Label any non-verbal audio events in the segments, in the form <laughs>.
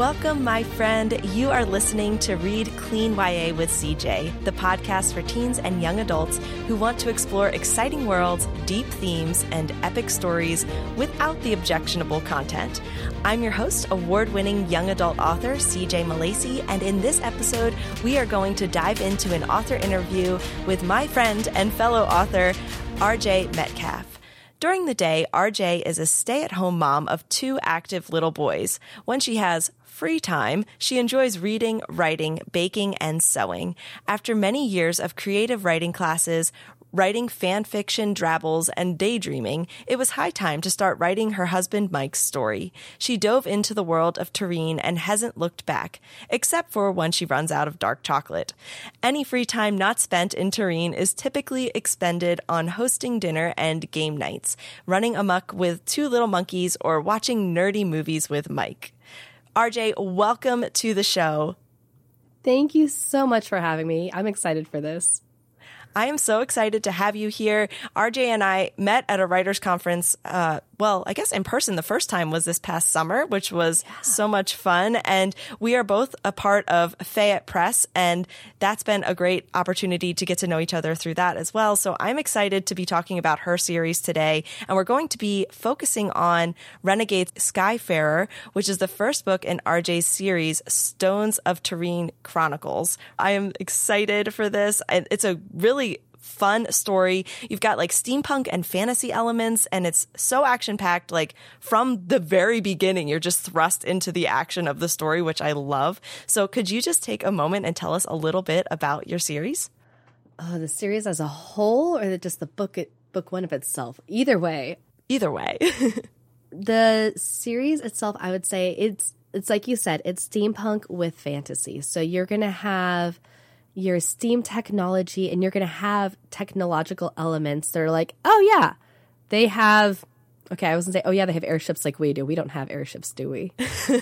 Welcome, my friend. You are listening to Read Clean YA with CJ, the podcast for teens and young adults who want to explore exciting worlds, deep themes, and epic stories without the objectionable content. I'm your host, award winning young adult author CJ Milacci, and in this episode, we are going to dive into an author interview with my friend and fellow author, RJ Metcalf. During the day, RJ is a stay at home mom of two active little boys. When she has free time, she enjoys reading, writing, baking, and sewing. After many years of creative writing classes, writing fan fiction drabbles, and daydreaming, it was high time to start writing her husband Mike's story. She dove into the world of Terrene and hasn't looked back, except for when she runs out of dark chocolate. Any free time not spent in Terrene is typically expended on hosting dinner and game nights, running amuck with two little monkeys, or watching nerdy movies with Mike. RJ, welcome to the show. Thank you so much for having me. I'm excited for this. I am so excited to have you here. RJ and I met at a writers conference uh, well, I guess in person the first time was this past summer, which was yeah. so much fun. And we are both a part of Fayette Press, and that's been a great opportunity to get to know each other through that as well. So I'm excited to be talking about her series today. And we're going to be focusing on Renegade's Skyfarer, which is the first book in RJ's series, Stones of Terrene Chronicles. I am excited for this. It's a really fun story. You've got like steampunk and fantasy elements, and it's so action packed. Like from the very beginning, you're just thrust into the action of the story, which I love. So, could you just take a moment and tell us a little bit about your series? Oh, the series as a whole, or just the book, book one of itself? Either way. Either way. <laughs> the series itself, I would say it's it's like you said, it's steampunk with fantasy. So you're gonna have your steam technology and you're going to have technological elements that are like, oh, yeah, they have. Okay, I was gonna say, oh yeah, they have airships like we do. We don't have airships, do we? <laughs>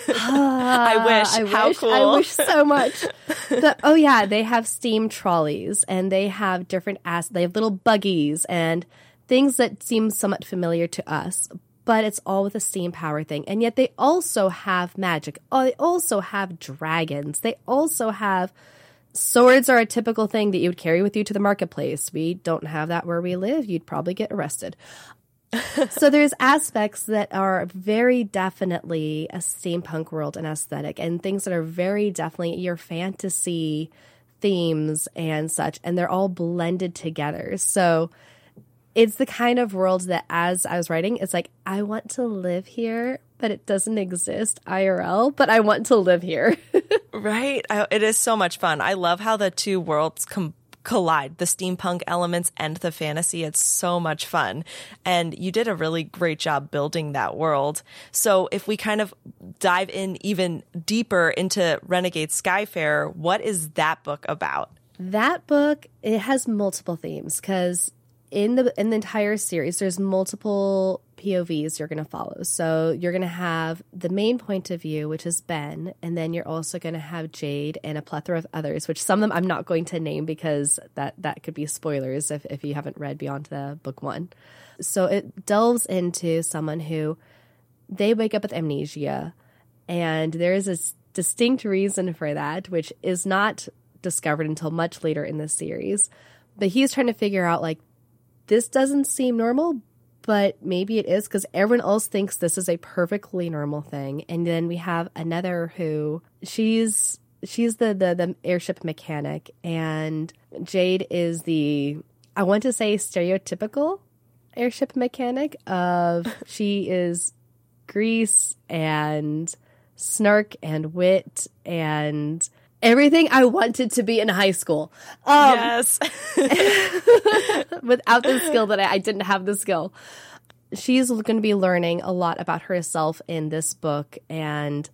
Ah, I wish. I How wish. Cool. I wish so much. <laughs> the, oh yeah, they have steam trolleys and they have different ass. They have little buggies and things that seem somewhat familiar to us, but it's all with a steam power thing. And yet they also have magic. Oh, they also have dragons. They also have Swords are a typical thing that you would carry with you to the marketplace. We don't have that where we live. You'd probably get arrested. <laughs> so there's aspects that are very definitely a steampunk world and aesthetic and things that are very definitely your fantasy themes and such and they're all blended together. So it's the kind of world that as I was writing, it's like I want to live here, but it doesn't exist IRL, but I want to live here. <laughs> right? I, it is so much fun. I love how the two worlds collide the steampunk elements and the fantasy. It's so much fun. And you did a really great job building that world. So if we kind of dive in even deeper into Renegade Skyfarer, what is that book about? That book, it has multiple themes because in the in the entire series there's multiple povs you're going to follow. So you're going to have the main point of view which is ben and then you're also going to have jade and a plethora of others which some of them i'm not going to name because that that could be spoilers if, if you haven't read beyond the book one. So it delves into someone who they wake up with amnesia and there's a distinct reason for that which is not discovered until much later in the series. But he's trying to figure out like this doesn't seem normal, but maybe it is because everyone else thinks this is a perfectly normal thing. And then we have another who she's she's the the, the airship mechanic, and Jade is the I want to say stereotypical airship mechanic of <laughs> she is grease and snark and wit and everything I wanted to be in high school. Um, yes. <laughs> without the skill that I, I didn't have the skill. She's going to be learning a lot about herself in this book and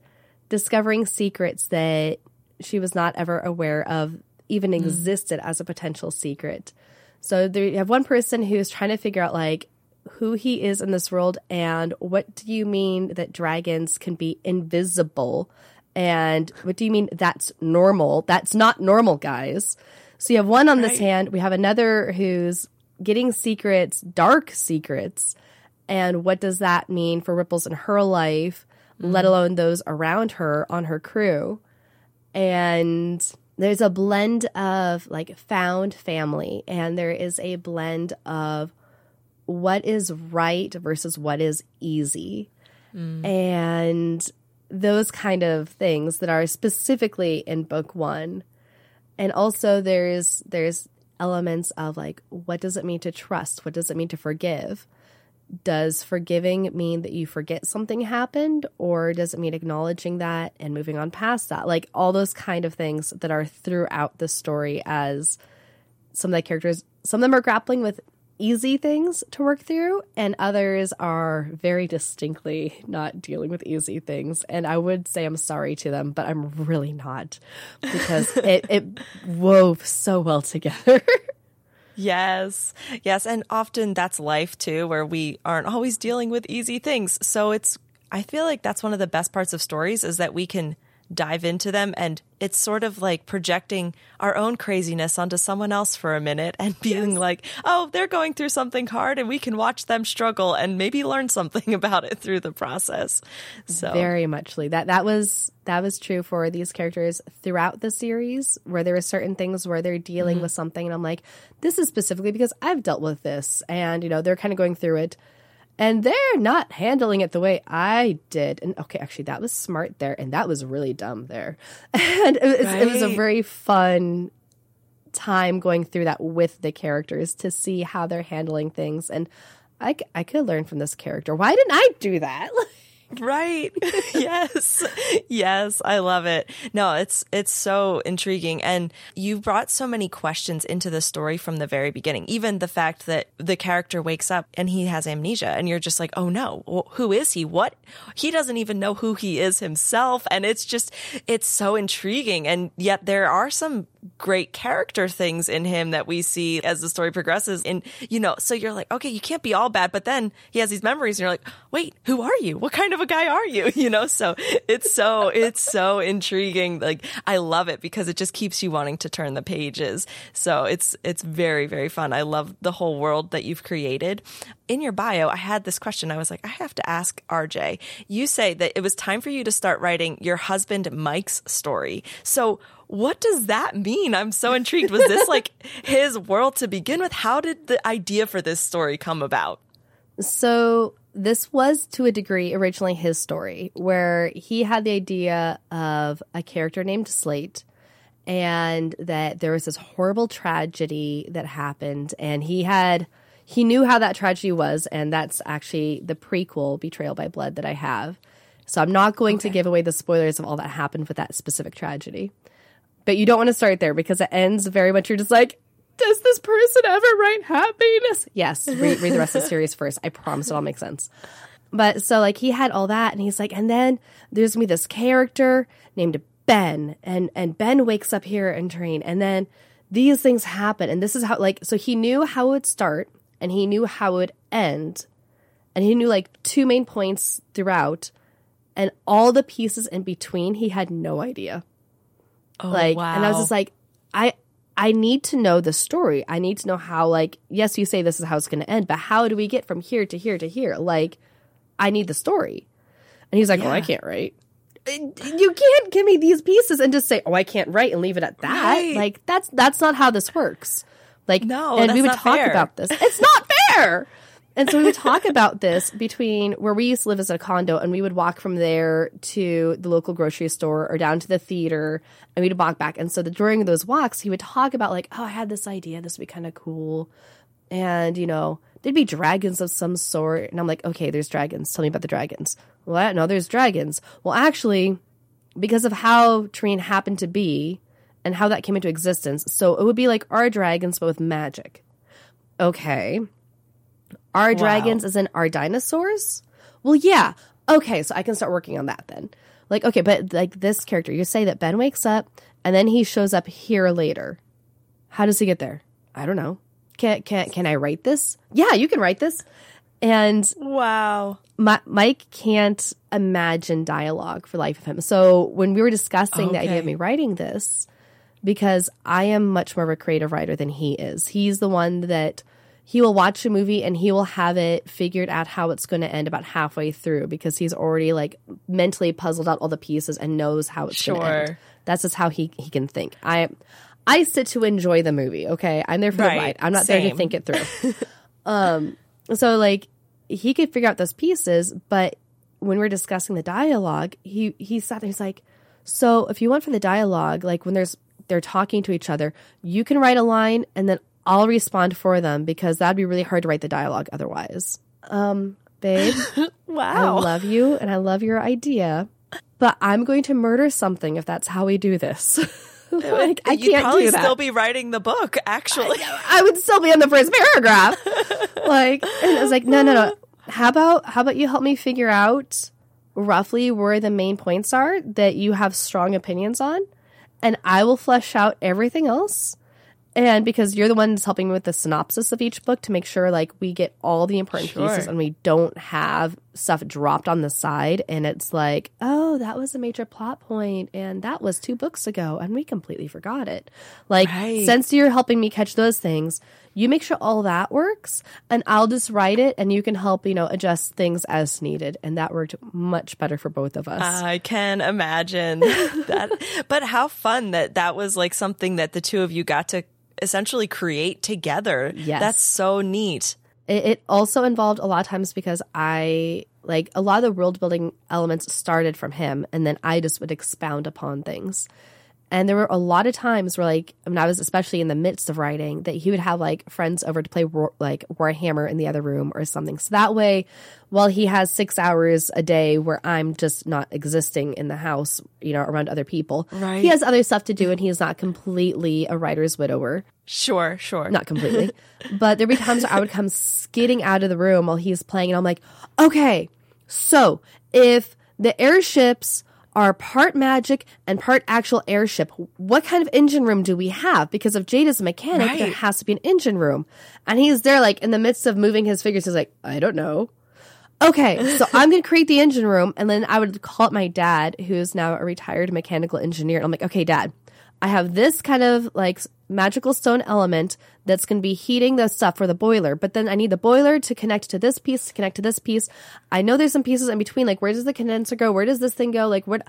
discovering secrets that she was not ever aware of even mm. existed as a potential secret. So there you have one person who's trying to figure out like who he is in this world and what do you mean that dragons can be invisible and what do you mean that's normal? That's not normal, guys. So you have one on right. this hand. We have another who's getting secrets, dark secrets. And what does that mean for ripples in her life? let mm. alone those around her on her crew. And there's a blend of like found family, and there is a blend of what is right versus what is easy. Mm. And those kind of things that are specifically in book one. And also there's there's elements of like what does it mean to trust? What does it mean to forgive? Does forgiving mean that you forget something happened or does it mean acknowledging that and moving on past that? Like all those kind of things that are throughout the story as some of the characters some of them are grappling with easy things to work through and others are very distinctly not dealing with easy things and i would say i'm sorry to them but i'm really not because <laughs> it, it wove so well together Yes. Yes. And often that's life too, where we aren't always dealing with easy things. So it's, I feel like that's one of the best parts of stories is that we can dive into them and it's sort of like projecting our own craziness onto someone else for a minute and <laughs> being like, oh, they're going through something hard and we can watch them struggle and maybe learn something <laughs> about it through the process. So very much Lee. that that was that was true for these characters throughout the series where there were certain things where they're dealing mm-hmm. with something and i'm like this is specifically because i've dealt with this and you know they're kind of going through it and they're not handling it the way I did. And okay, actually, that was smart there, and that was really dumb there. <laughs> And it was, it was a very fun time going through that with the characters to see how they're handling things. And I, I could learn from this character. Why didn't I do that? <laughs> Right. <laughs> yes. Yes, I love it. No, it's it's so intriguing and you brought so many questions into the story from the very beginning. Even the fact that the character wakes up and he has amnesia and you're just like, "Oh no, who is he? What?" He doesn't even know who he is himself and it's just it's so intriguing and yet there are some great character things in him that we see as the story progresses and you know so you're like okay you can't be all bad but then he has these memories and you're like wait who are you what kind of a guy are you <laughs> you know so it's so it's so intriguing like i love it because it just keeps you wanting to turn the pages so it's it's very very fun i love the whole world that you've created in your bio i had this question i was like i have to ask rj you say that it was time for you to start writing your husband mike's story so what does that mean? I'm so intrigued. Was this like <laughs> his world to begin with? How did the idea for this story come about? So this was to a degree originally his story, where he had the idea of a character named Slate, and that there was this horrible tragedy that happened, and he had he knew how that tragedy was, and that's actually the prequel, Betrayal by Blood, that I have. So I'm not going to give away the spoilers of all that happened with that specific tragedy. But you don't want to start there because it ends very much. You're just like, does this person ever write happiness? Yes, read, read the rest of the <laughs> series first. I promise it all makes sense. But so like he had all that, and he's like, and then there's gonna be this character named Ben, and and Ben wakes up here in Terrene, and then these things happen, and this is how like so he knew how it would start, and he knew how it would end, and he knew like two main points throughout, and all the pieces in between he had no idea Oh, like and i was just like i i need to know the story. I need to know how like yes you say this is how it's going to end but how do we get from here to here to here? Like i need the story. And he's like "Well, i can't write. Eh, you can't give me these pieces and just say oh i can't write and leave it at that. Right. like that's that's not how this works. Like No, and we would talk fair. about this. It's not <laughs> fair and so we would talk about this between where we used to live as a condo, and we would walk from there to the local grocery store or down to the theater, and we'd walk back. And so the, during those walks, he would talk about like, "Oh, I had this idea. This would be kind of cool," and you know, there'd be dragons of some sort. And I'm like, "Okay, there's dragons. Tell me about the dragons." Well, I no, there's dragons. Well, actually, because of how Terrene happened to be and how that came into existence, so it would be like our dragons, but with magic. Okay. Our dragons as in our dinosaurs? Well, yeah. Okay, so I can start working on that then. Like, okay, but like this character, you say that Ben wakes up and then he shows up here later. How does he get there? I don't know. Can can can I write this? Yeah, you can write this. And wow. Mi- Mike can't imagine dialogue for life of him. So when we were discussing the idea of me writing this, because I am much more of a creative writer than he is. He's the one that he will watch a movie and he will have it figured out how it's going to end about halfway through because he's already like mentally puzzled out all the pieces and knows how it's going to Sure. end. That's just how he he can think. I I sit to enjoy the movie. Okay, I'm there for Right. the ride. I'm not there to think it through. <laughs> um, so like he could figure out those pieces, but when we're discussing the dialogue, he he sat there. He's like, so if you want for the dialogue, like when there's they're talking to each other, you can write a line and then I'll respond for them because that'd be really hard to write the dialogue otherwise. Um, babe, <laughs> I love you and I love your idea, but I'm going to murder something if that's how we do this. <laughs> like I You'd can't probably do that. still be writing the book, actually. I would still be in the first paragraph. <laughs> like, and I was like, no, no, no. How about how about you help me figure out roughly where the main points are that you have strong opinions on, and I will flesh out everything else. And because you're the one that's helping me with the synopsis of each book to make sure like we get all the important Sure. pieces and we don't have stuff dropped on the side and it's like, oh, that was a major plot point and that was two books ago and we completely forgot it. Like Right. since you're helping me catch those things, you make sure all that works and I'll just write it and you can help, you know, adjust things as needed. And that worked much better for both of us. I can imagine that. <laughs> But how fun that that was like something that the two of you got to essentially create together. Yes. That's so neat. It, it also involved a lot of times because I like a lot of the world building elements started from him, and then I just would expound upon things. And there were a lot of times where, like, when I was especially in the midst of writing, that he would have like friends over to play like Warhammer in the other room or something. So that way, while he has six hours a day where I'm just not existing in the house, you know, around other people, Right. he has other stuff to do, and he's not completely a writer's widower Sure, sure. not completely, <laughs> but there'd be times where I would come skidding out of the room while he's playing, and I'm like, okay, so if the airships are part magic and part actual airship, what kind of engine room do we have? Because if Jade is a mechanic, there has to be an engine room. And he's there, like, in the midst of moving his figures, he's like, I don't know. Okay, so I'm going to create the engine room. And then I would call up my dad, who's now a retired mechanical engineer. And I'm like, okay, dad, I have this kind of like magical stone element that's going to be heating the stuff for the boiler. But then I need the boiler to connect to this piece, to connect to this piece. I know there's some pieces in between. Like, where does the condenser go? Where does this thing go? Like, what?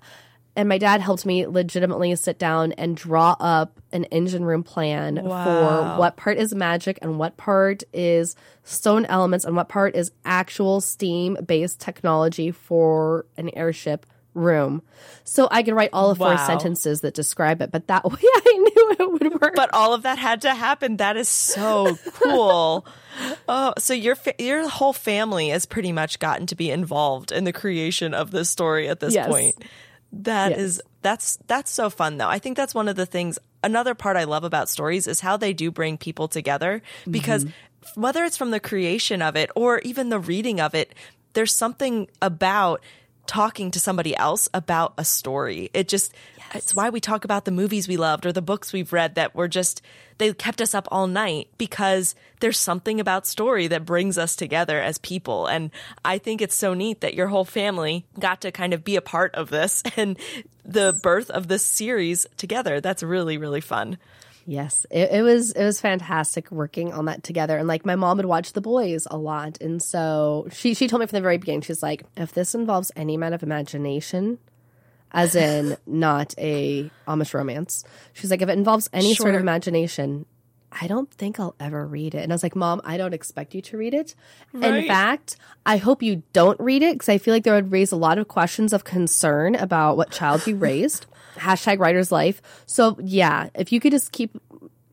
And my dad helped me legitimately sit down and draw up an engine room plan Wow. for what part is magic and what part is stone elements and what part is actual steam based technology for an airship room. So I could write all of four Wow. sentences that describe it, but that <laughs> way I knew it would work. But all of that had to happen. That is so cool. <laughs> Oh, so your fa- your whole family has pretty much gotten to be involved in the creation of this story at this Yes. point. That Yes. is that's that's so fun though. I think that's one of the things another part I love about stories is how they do bring people together because mm-hmm. whether it's from the creation of it or even the reading of it, there's something about talking to somebody else about a story. It just it's why we talk about the movies we loved or the books we've read that were just they kept us up all night because there's something about story that brings us together as people and I think it's so neat that your whole family got to kind of be a part of this <laughs> and the birth of this series together. That's really really fun. Yes, it, it was it was fantastic working on that together. And like my mom would watch The Boys a lot, and so she she told me from the very beginning, she's like, if this involves any amount of imagination, as in <laughs> not a Amish romance, she's like, if it involves any sort of imagination, I don't think I'll ever read it. And I was like, Mom, I don't expect you to read it. In fact, I hope you don't read it because I feel like there would raise a lot of questions of concern about what child you raised. Hashtag writer's life. So yeah, if you could just keep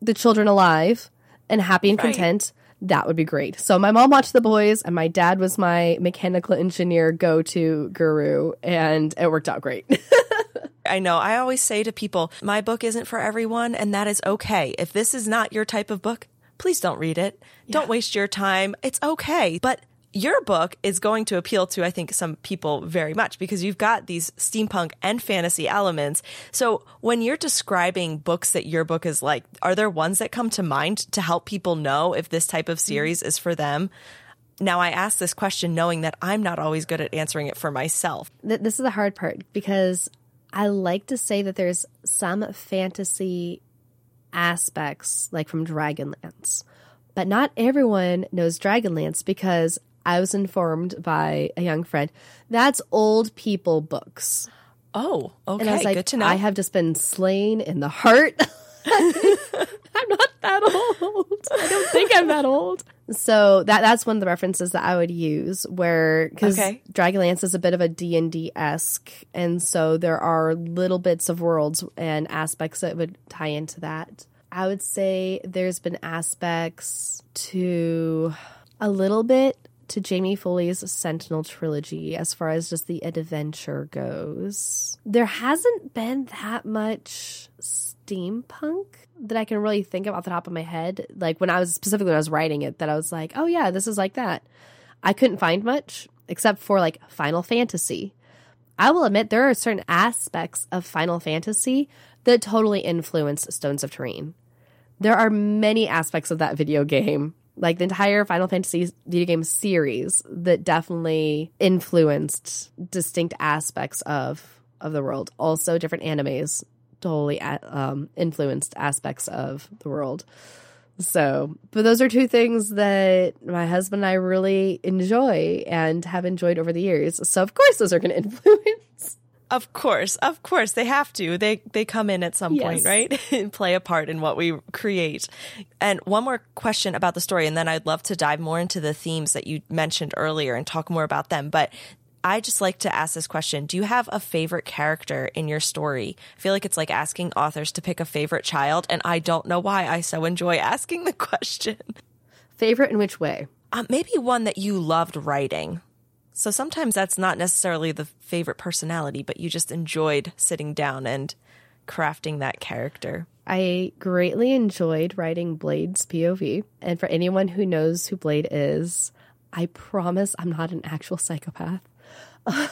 the children alive and happy and Right. content, that would be great. So my mom watched The Boys, and my dad was my mechanical engineer go to guru, and it worked out great. <laughs> I know. I always say to people, my book isn't for everyone, and that is okay. If this is not your type of book, please don't read it. Don't waste your time. It's okay. But your book is going to appeal to, I think, some people very much because you've got these steampunk and fantasy elements. So when you're describing books that your book is like, are there ones that come to mind to help people know if this type of series is for them? Now, I ask this question knowing that I'm not always good at answering it for myself. This is the hard part because I like to say that there's some fantasy aspects, like from Dragonlance, But not everyone knows Dragonlance because I was informed by a young friend that's old people books. Oh, okay. And I was like, Good to know. I have just been slain in the heart. <laughs> I'm not that old. I don't think I'm that old. So that that's one of the references that I would use where because Okay. Dragonlance is a bit of a D&D esque and so there are little bits of worlds and aspects that would tie into that. I would say there's been aspects to a little bit to Jamie Foley's Sentinel trilogy as far as just the adventure goes. There hasn't been that much steampunk that I can really think of off the top of my head. Like when I was specifically when I was writing it, that I was like, oh yeah, this is like that. I couldn't find much except for like Final Fantasy. I will admit there are certain aspects of Final Fantasy that totally influence Stones of Terrene. There are many aspects of that video game, like the entire Final Fantasy video game series, that definitely influenced distinct aspects of of the world. Also, different animes totally uh, um, influenced aspects of the world. So, but those are two things that my husband and I really enjoy and have enjoyed over the years. So, of course, those are going <laughs> to influence. Of course, of course, they have to. They they come in at some point, right? <laughs> and play a part in what we create. And one more question about the story, and then I'd love to dive more into the themes that you mentioned earlier and talk more about them. But I just like to ask this question: Do you have a favorite character in your story? I feel like it's like asking authors to pick a favorite child, and I don't know why I so enjoy <laughs> asking the question. Favorite in which way? Uh, maybe one that you loved writing. So sometimes that's not necessarily the favorite personality, but you just enjoyed sitting down and crafting that character. I greatly enjoyed writing Blade's POV. And for anyone who knows who Blade is, I promise I'm not an actual psychopath. <laughs> but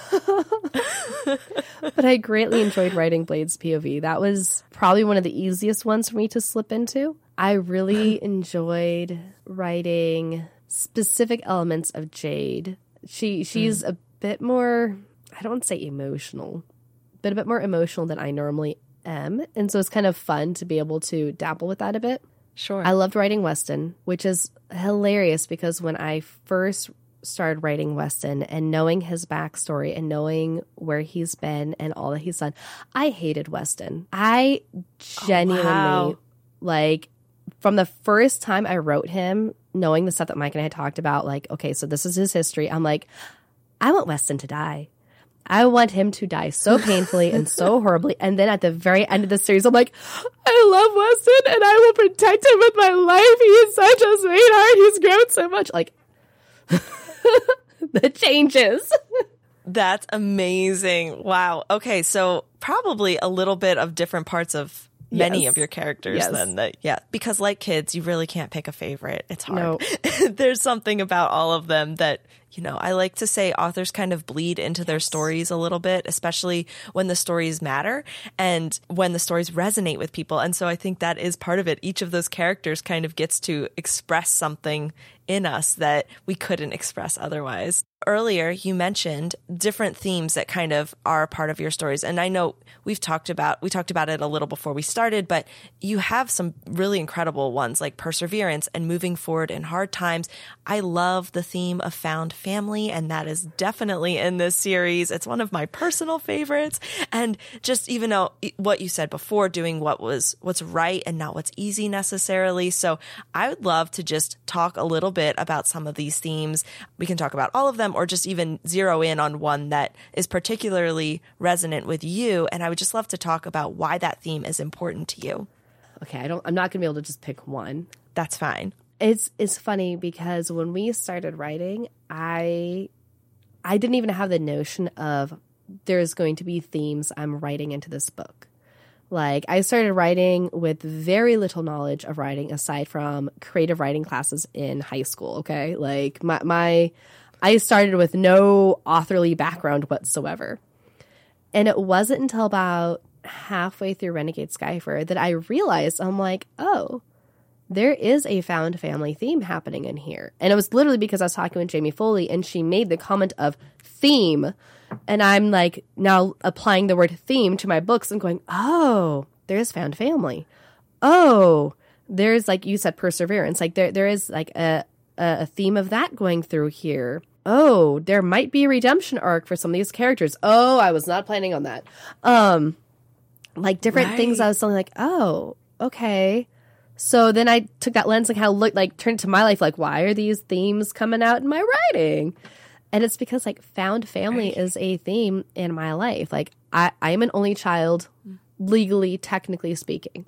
I greatly enjoyed writing Blade's POV. That was probably one of the easiest ones for me to slip into. I really <laughs> enjoyed writing specific elements of Jade. She she's mm. a bit more I don't want to say emotional, but a bit more emotional than I normally am. And so it's kind of fun to be able to dabble with that a bit. Sure. I loved writing Weston, which is hilarious because when I first started writing Weston and knowing his backstory and knowing where he's been and all that he's done, I hated Weston. I oh, genuinely wow. like from the first time I wrote him, knowing the stuff that Mike and I had talked about, like, okay, so this is his history. I'm like, I want Weston to die. I want him to die so painfully and so <laughs> horribly. And then at the very end of the series, I'm like, I love Weston and I will protect him with my life. He is such a sweetheart. He's grown so much. Like, <laughs> the changes. That's amazing. Wow. Okay, so probably a little bit of different parts of many Yes. of your characters Yes. then that yeah. Because like kids you really can't pick a favorite. It's hard. No. <laughs> there's something about all of them that you know i like to say authors kind of bleed into their stories a little bit especially when the stories matter and when the stories resonate with people. And so i think that is part of it. Each of those characters kind of gets to express something in us that we couldn't express otherwise earlier you mentioned different themes that kind of are part of your stories. And i know we've talked about we talked about it a little before we started but you have some really incredible ones like perseverance and moving forward in hard times. I love the theme of found family and that is definitely in this series. It's one of my personal favorites. And just even though what you said before doing what was what's right and not what's easy necessarily. So i would love to just talk a little bit about some of these themes. We can talk about all of them or just even zero in on one that is particularly resonant with you and i would just love to talk about why that theme is important to you Okay, I don't I'm not gonna be able to just pick one. that's fine It's it's funny because when we started writing, I I didn't even have the notion of there's going to be themes I'm writing into this book. Like I started writing with very little knowledge of writing aside from creative writing classes in high school, okay? Like my my I started with no authorly background whatsoever. And it wasn't until about halfway through Renegade Skyfarer that I realized I'm like, oh, there is a found family theme happening in here. And it was literally because I was talking with Jamie Foley and she made the comment of theme. And I'm like now applying the word theme to my books and going, oh, there's found family. Oh, there's like you said perseverance like there there is like a a theme of that going through here oh there might be a redemption arc for some of these characters. Oh i was not planning on that. Um like different right. things i was feeling like oh okay. So then i took that lens and kind of looked like turned to my life like why are these themes coming out in my writing? And it's because like found family right. is a theme in my life. Like i i'm an only child legally technically speaking.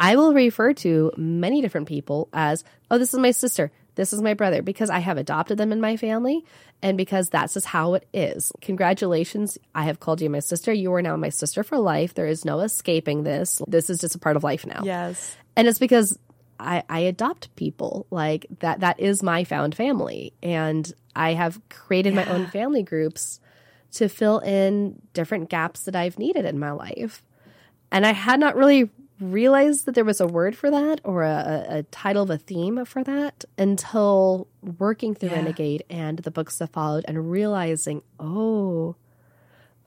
I will refer to many different people as, oh, this is my sister, this is my brother, because I have adopted them in my family and because that's just how it is. Congratulations, I have called you my sister. You are now my sister for life. There is no escaping this. This is just a part of life now. Yes. And it's because I, I adopt people like that. That is my found family. And I have created yeah. my own family groups to fill in different gaps that I've needed in my life. And I had not really realized that there was a word for that or a, a title of a theme for that until working through yeah. Renegade and the books that followed and realizing, oh,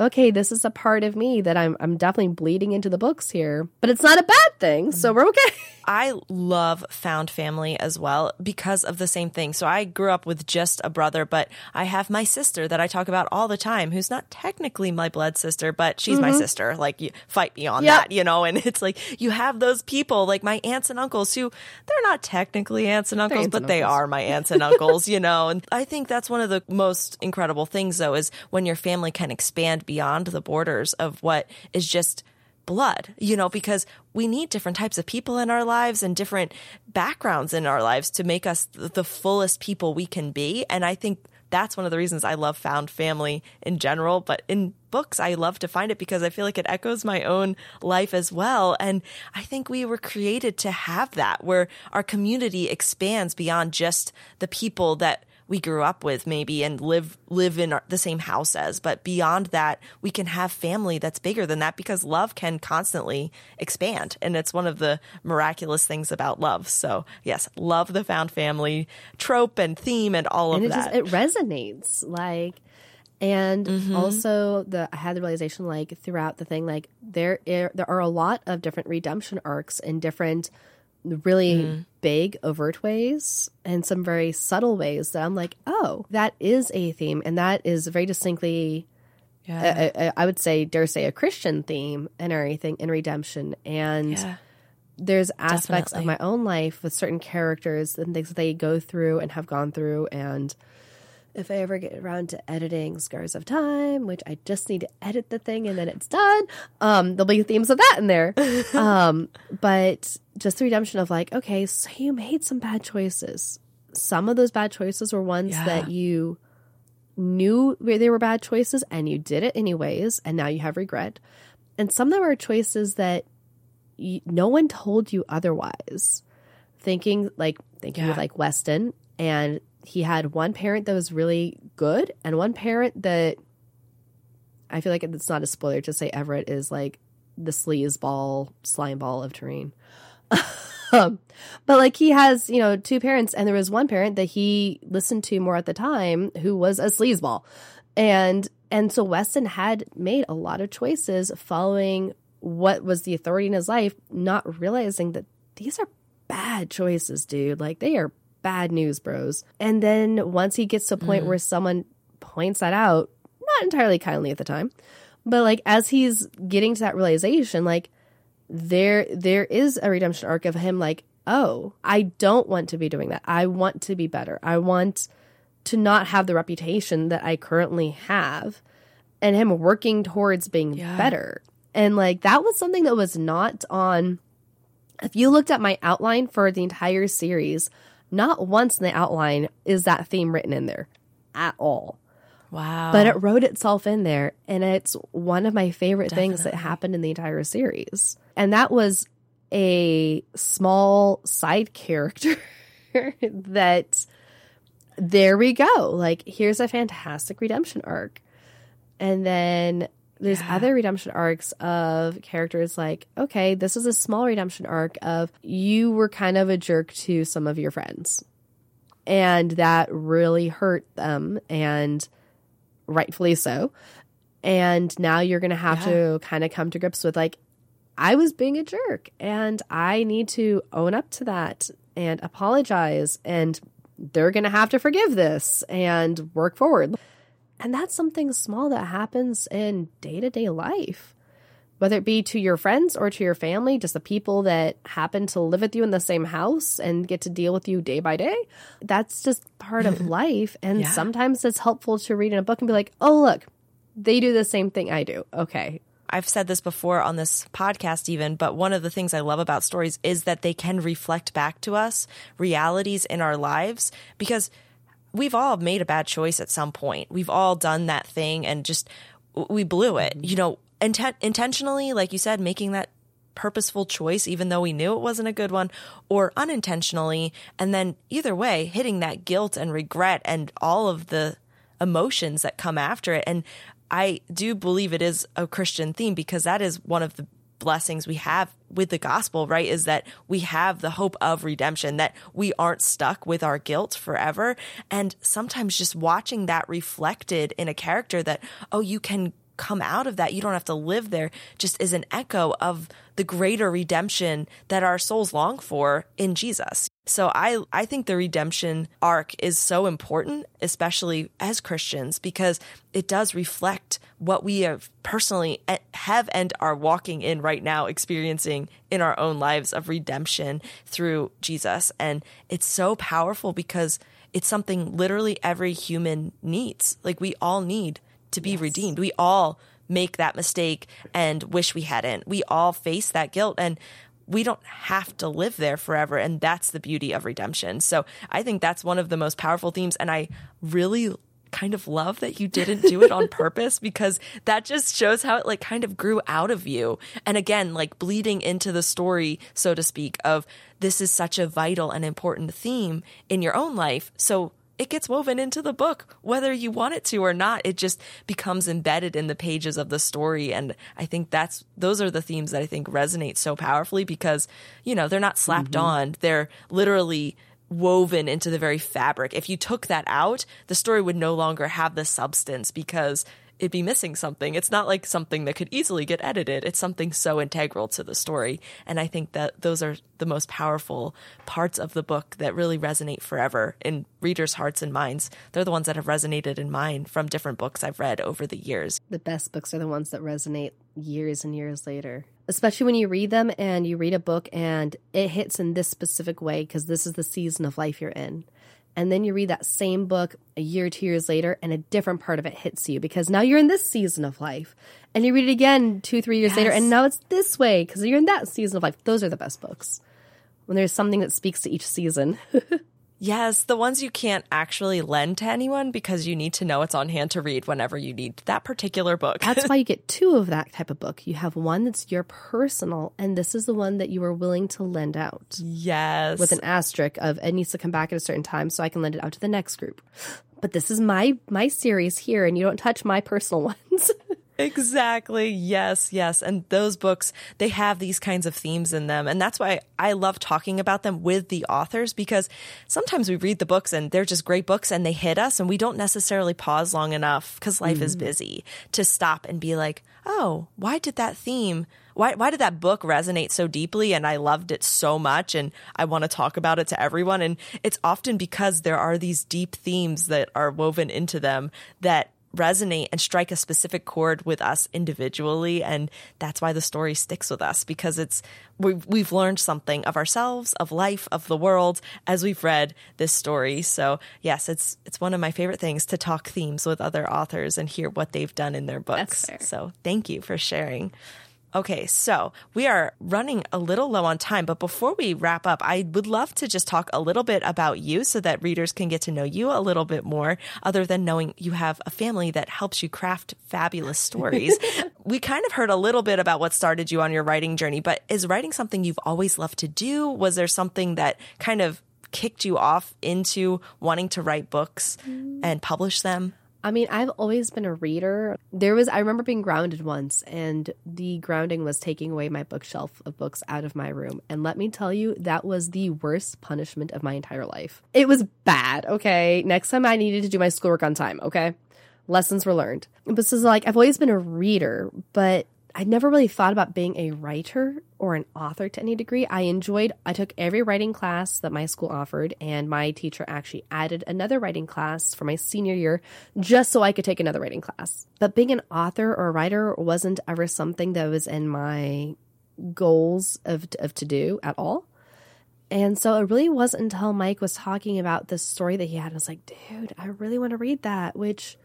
okay, this is a part of me that I'm I'm definitely bleeding into the books here, but it's not a bad thing, so we're okay. <laughs> I love found family as well because of the same thing. So I grew up with just a brother, but I have my sister that I talk about all the time, who's not technically my blood sister, but she's mm-hmm. my sister. Like you fight me on yep. that, you know, and <laughs> it's like you have those people like my aunts and uncles who they're not technically aunts and uncles, aunts but and they uncles. are my aunts and uncles, you know. And I think that's one of the most incredible things though is when your family can expand beyond the borders of what is just blood, you know, because we need different types of people in our lives and different backgrounds in our lives to make us the fullest people we can be. And I think that's one of the reasons I love found family in general. But in books, I love to find it because I feel like it echoes my own life as well. And I think we were created to have that where our community expands beyond just the people that we grew up with maybe and live live in our, the same house as. But beyond that we can have family that's bigger than that because love can constantly expand. And it's one of the miraculous things about love. So yes love the found family trope and theme and all and of it that. just, it resonates like and mm-hmm. also the I had the realization like throughout the thing like there there are a lot of different redemption arcs and different really mm. big, overt ways and some very subtle ways that I'm like, oh, that is a theme. And that is very distinctly, yeah. I would say, dare say, a Christian theme and everything in redemption. And yeah. there's aspects Definitely. of my own life with certain characters and things that they go through and have gone through. And if I ever get around to editing Scars of Time, which I just need to edit the thing and then it's done, um, there'll be themes of that in there. <laughs> um, but just the redemption of like, okay, so you made some bad choices. Some of those bad choices were ones yeah. that you knew they were bad choices and you did it anyways, and now you have regret. And some of them are choices that you, no one told you otherwise. Thinking like thinking yeah. of like Weston and he had one parent that was really good and one parent that I feel like it's not a spoiler to say Everett is like the sleaze ball, slime ball of Terrene. Um, but like he has, you know, two parents, and there was one parent that he listened to more at the time who was a sleazeball. And and so Weston had made a lot of choices following what was the authority in his life, not realizing that these are bad choices, dude. Like they are bad news, bros. And then once he gets to a point mm. where someone points that out, not entirely kindly at the time, but like as he's getting to that realization, like there there is a redemption arc of him like, oh, I don't want to be doing that. I want to be better. I want to not have the reputation that I currently have and him working towards being yeah. better. And like that was something that was not on if you looked at my outline for the entire series, not once in the outline is that theme written in there at all. Wow. But it wrote itself in there. And it's one of my favorite Definitely. things that happened in the entire series. And that was a small side character <laughs> that there we go. Like, here's a fantastic redemption arc. And then there's yeah. other redemption arcs of characters like, okay, this is a small redemption arc of you were kind of a jerk to some of your friends. And that really hurt them and rightfully so. And now you're going to have yeah. to kind of come to grips with like, I was being a jerk and I need to own up to that and apologize. And they're going to have to forgive this and work forward. And that's something small that happens in day to day life, whether it be to your friends or to your family, just the people that happen to live with you in the same house and get to deal with you day by day. That's just part of <laughs> life. And Yeah. sometimes it's helpful to read in a book and be like, oh, look, they do the same thing I do. Okay. I've said this before on this podcast, even, but one of the things I love about stories is that they can reflect back to us realities in our lives because we've all made a bad choice at some point. We've all done that thing and just we blew it, you know, inten- intentionally, like you said, making that purposeful choice, even though we knew it wasn't a good one, or unintentionally. And then either way, hitting that guilt and regret and all of the emotions that come after it. And I do believe it is a Christian theme because that is one of the blessings we have with the gospel, right? Is that we have the hope of redemption, that we aren't stuck with our guilt forever. And sometimes just watching that reflected in a character that, oh, you can come out of that. You don't have to live there, just is an echo of the greater redemption that our souls long for in Jesus. So I, I think the redemption arc is so important, especially as Christians, because it does reflect what we have personally have and are walking in right now, experiencing in our own lives of redemption through Jesus. And it's so powerful because it's something literally every human needs. Like we all need to be redeemed. We all make that mistake and wish we hadn't. We all face that guilt and we don't have to live there forever. And that's the beauty of redemption. So I think that's one of the most powerful themes. And I really kind of love that you didn't do it on <laughs> purpose because that just shows how it like kind of grew out of you. And again, like bleeding into the story, so to speak, of this is such a vital and important theme in your own life. So it gets woven into the book, whether you want it to or not. It just becomes embedded in the pages of the story. And I think that's, those are the themes that I think resonate so powerfully because, you know, they're not slapped mm-hmm. on. They're literally woven into the very fabric. If you took that out, the story would no longer have the substance because it'd be missing something. It's not like something that could easily get edited. It's something so integral to the story. And I think that those are the most powerful parts of the book that really resonate forever in readers' hearts and minds. They're the ones that have resonated in mine from different books I've read over the years. The best books are the ones that resonate years and years later. Especially when you read them and you read a book and it hits in this specific way because this is the season of life you're in. And then you read that same book a year, two years later, and a different part of it hits you because now you're in this season of life. And you read it again two, three years later, and now it's this way because you're in that season of life. Those are the best books. When there's something that speaks to each season. <laughs> Yes, the ones you can't actually lend to anyone because you need to know it's on hand to read whenever you need that particular book. That's why <laughs> you get two of that type of book. You have one that's your personal, and this is the one that you are willing to lend out yes. with an asterisk of it needs to come back at a certain time so I can lend it out to the next group. But this is my my series here, and you don't touch my personal <laughs> ones. Exactly. Yes, yes. And those books, they have these kinds of themes in them. And that's why I love talking about them with the authors because sometimes we read the books and they're just great books and they hit us and we don't necessarily pause long enough because life is mm-hmm. busy to stop and be like, oh, why did that theme why why did that book resonate so deeply and I loved it so much and I want to talk about it to everyone and it's often because there are these deep themes that are woven into them that resonate and strike a specific chord with us individually and that's why the story sticks with us because it's we've, we've learned something of ourselves of life of the world as we've read this story. So yes it's it's one of my favorite things to talk themes with other authors and hear what they've done in their books. So thank you for sharing Okay, so we are running a little low on time, but before we wrap up, I would love to just talk a little bit about you so that readers can get to know you a little bit more, other than knowing you have a family that helps you craft fabulous <laughs> stories. we kind of heard a little bit about what started you on your writing journey, but is writing something you've always loved to do? Was there something that kind of kicked you off into wanting to write books mm. and publish them? I mean, I've always been a reader. There was, I remember being grounded once, and the grounding was taking away my bookshelf of books out of my room. And let me tell you, that was the worst punishment of my entire life. It was bad, okay? Next time I needed to do my schoolwork on time, okay? Lessons were learned. This is like, I've always been a reader, but I never really thought about being a writer or an author to any degree. I enjoyed, I took every writing class that my school offered, and my teacher actually added another writing class for my senior year just so I could take another writing class. But being an author or a writer wasn't ever something that was in my goals of, of to do at all. And so it really wasn't until Mike was talking about this story that he had. I was like, dude, I really want to read that, which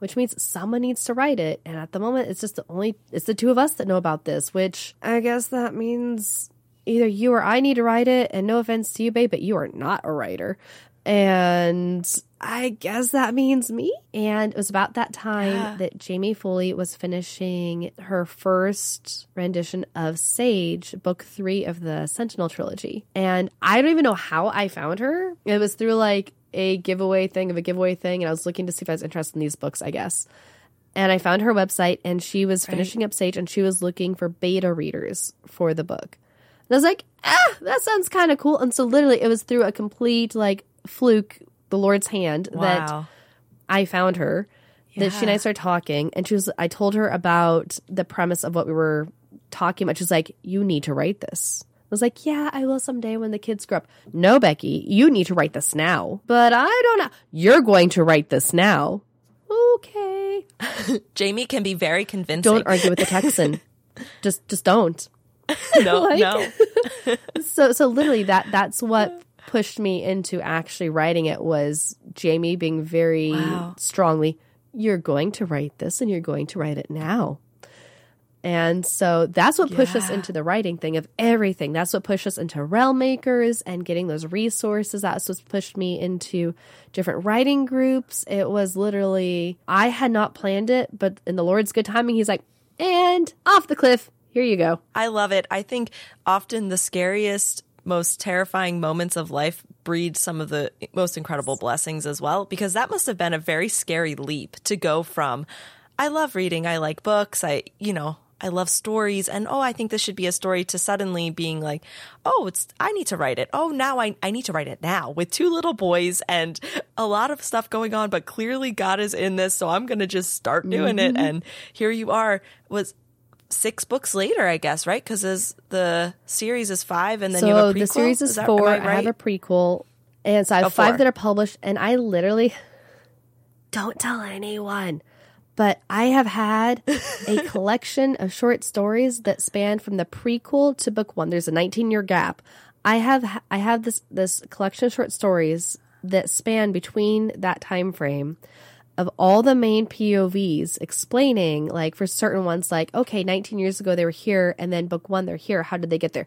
which means someone needs to write it. And at the moment, it's just the only, it's the two of us that know about this, which I guess that means either you or I need to write it. And no offense to you, babe, but you are not a writer. And I guess that means me. And it was about that time yeah. that Jamie Foley was finishing her first rendition of Sage, book three of the Sentinel trilogy. And I don't even know how I found her. It was through like a giveaway thing of a giveaway thing, and I was looking to see if I was interested in these books, I guess. And I found her website, and she was finishing right. up Sage, and she was looking for beta readers for the book. And I was like, ah, that sounds kind of cool. And so, literally, it was through a complete like fluke, the Lord's hand, wow. that I found her. Yeah. That she and I started talking, and she was. I told her about the premise of what we were talking about. She's like, "You need to write this." Was like, yeah, I will someday when the kids grow up. No, Becky, you need to write this now. But I don't know. You're going to write this now. Okay. <laughs> Jamie can be very convincing. Don't argue with the Texan. <laughs> just just don't. No, <laughs> like, no. so so literally that that's what pushed me into actually writing it was Jamie being very wow. strongly, you're going to write this and you're going to write it now. And so that's what pushed yeah. us into the writing thing of everything. That's what pushed us into realm makers and getting those resources. That's what pushed me into different writing groups. It was literally, I had not planned it, but in the Lord's good timing, He's like, and off the cliff. Here you go. I love it. I think often the scariest, most terrifying moments of life breed some of the most incredible blessings as well, because that must have been a very scary leap to go from, I love reading, I like books, I, you know, I love stories and oh, I think this should be a story to suddenly being like, oh, it's, I need to write it. Oh, now I, I need to write it now with two little boys and a lot of stuff going on, but clearly God is in this. So I'm going to just start doing mm-hmm. it. And here you are was six books later, I guess, right? Because the series is five and then so you have a prequel. the series is, is that, four. I, right? I, have a prequel. And so I have oh, five that are published and I literally don't tell anyone but I have had a <laughs> collection of short stories that span from the prequel to book one. There's a 19 year gap. I have I have this this collection of short stories that span between that time frame of all the main POVs explaining like for certain ones like okay 19 years ago they were here and then book 1 they're here how did they get there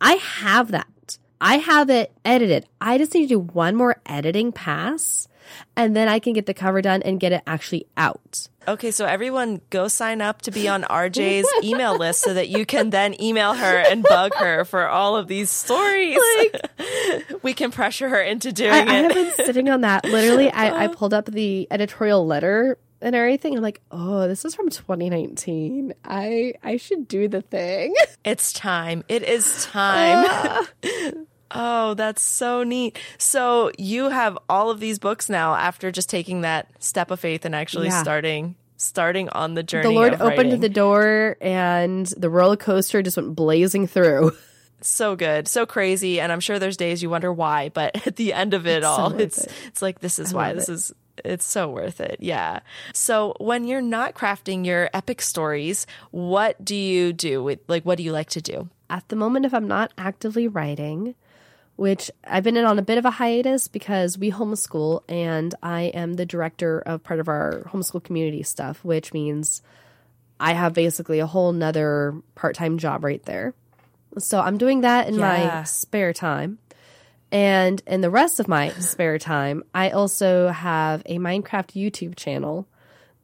I have that I have it edited I just need to do one more editing pass and then I can get the cover done and get it actually out. Okay, so everyone go sign up to be on RJ's <laughs> email list so that you can then email her and bug her for all of these stories. Like, <laughs> we can pressure her into doing I, it. I have been sitting on that. Literally, I, I <laughs> pulled up the editorial letter and everything. I'm like, oh, this is from 2019. I I should do the thing. It's time. It is time. Uh, Oh, that's so neat. So you have all of these books now after just taking that step of faith and actually yeah. starting starting on the journey. The Lord opened the door and the roller coaster just went blazing through. <laughs> So good, so crazy, and I'm sure there's days you wonder why, but <laughs> at the end of it it's all, so it's it. it's like this is I why this it. is it's so worth it. Yeah. So when you're not crafting your epic stories, what do you do with like what do you like to do? At the moment if I'm not actively writing, which I've been in on a bit of a hiatus because we homeschool and I am the director of part of our homeschool community stuff, which means I have basically a whole nother part time job right there. So I'm doing that in yeah. my spare time. And in the rest of my <laughs> spare time, I also have a Minecraft YouTube channel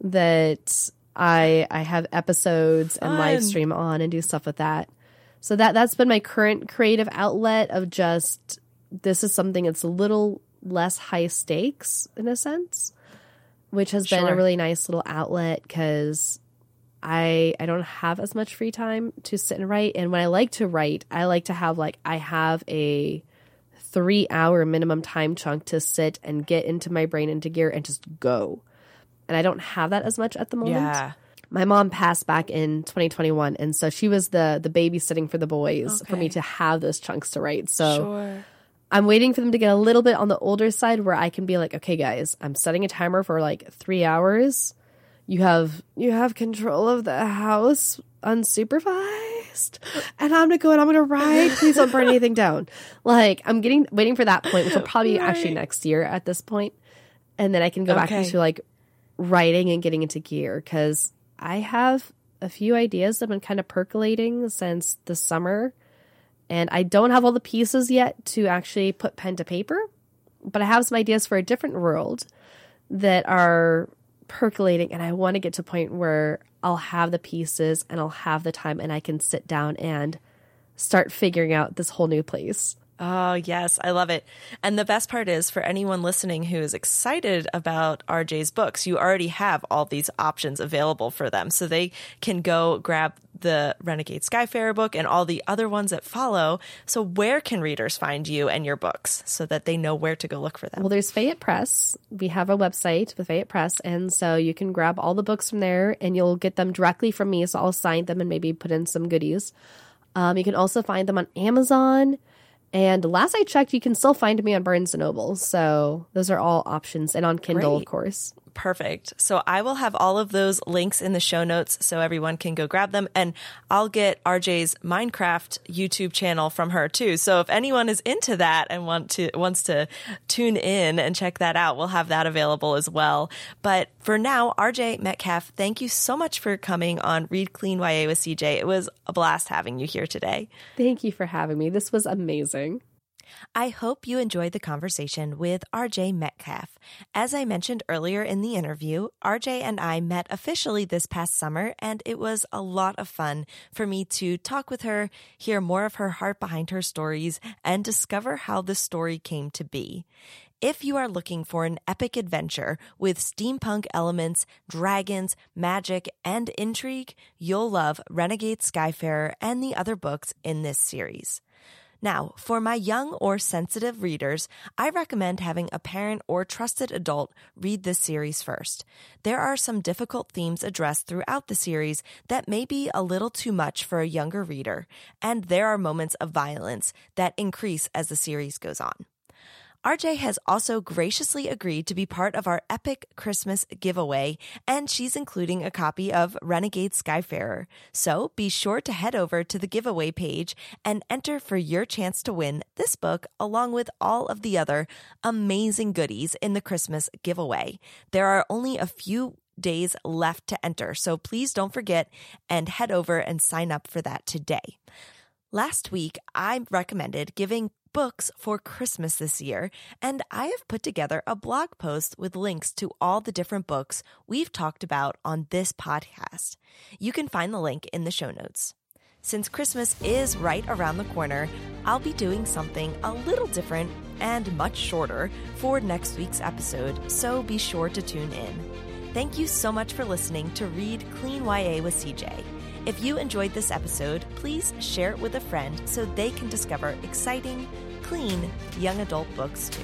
that I I have episodes and live stream on and do stuff with that. So that that's been my current creative outlet of just this is something that's a little less high stakes in a sense, which has sure. been a really nice little outlet because I I don't have as much free time to sit and write. And when I like to write, I like to have like I have a three hour minimum time chunk to sit and get into my brain into gear and just go. And I don't have that as much at the moment. Yeah. My mom passed back in 2021 and so she was the the babysitting for the boys for me to have those chunks to write. So Sure. i'm waiting for them to get a little bit on the older side where i can be like okay guys i'm setting a timer for like three hours. You have you have control of the house unsupervised and i'm gonna go and i'm gonna write. Please don't burn <laughs> anything down. Like i'm getting waiting for that point which will probably be actually next year at this point and then i can go back into like writing and getting into gear because I have a few ideas that have been kind of percolating since the summer, and I don't have all the pieces yet to actually put pen to paper, but I have some ideas for a different world that are percolating, and I want to get to a point where I'll have the pieces and I'll have the time and I can sit down and start figuring out this whole new place. Oh, yes, I love it. And the best part is for anyone listening who is excited about RJ's books, you already have all these options available for them. So they can go grab the Renegade Skyfarer book and all the other ones that follow. So, where can readers find you and your books so that they know where to go look for them? Well, there's Fayette Press. We have a website with Fayette Press, and so you can grab all the books from there, and you'll get them directly from me. So I'll sign them and maybe put in some goodies. Um, you can also find them on Amazon, and last I checked, you can still find me on Barnes and Noble. So those are all options, and on Kindle, Great. of course. Perfect. So I will have all of those links in the show notes so everyone can go grab them. And I'll get RJ's Minecraft YouTube channel from her too. So if anyone is into that and want to wants to tune in and check that out, we'll have that available as well. But for now, RJ Metcalf, thank you so much for coming on Read Clean YA with CJ. It was a blast having you here today. Thank you for having me. This was amazing. I hope you enjoyed the conversation with RJ Metcalf. As I mentioned earlier in the interview, RJ and I met officially this past summer, and it was a lot of fun for me to talk with her, hear more of her heart behind her stories, and discover how the story came to be. If you are looking for an epic adventure with steampunk elements, dragons, magic, and intrigue, you'll love Renegade Skyfarer and the other books in this series. Now, for my young or sensitive readers, I recommend having a parent or trusted adult read this series first. There are some difficult themes addressed throughout the series that may be a little too much for a younger reader, and there are moments of violence that increase as the series goes on. RJ has also graciously agreed to be part of our epic Christmas giveaway, and she's including a copy of Renegade Skyfarer. So be sure to head over to the giveaway page and enter for your chance to win this book along with all of the other amazing goodies in the Christmas giveaway. There are only a few days left to enter, so please don't forget and head over and sign up for that today. Last week, I recommended giving books for Christmas this year, and I have put together a blog post with links to all the different books we've talked about on this podcast. You can find the link in the show notes. Since Christmas is right around the corner, I'll be doing something a little different and much shorter for next week's episode, so be sure to tune in. Thank you so much for listening to Read Clean YA with CJ. If you enjoyed this episode, please share it with a friend so they can discover exciting, clean young adult books too.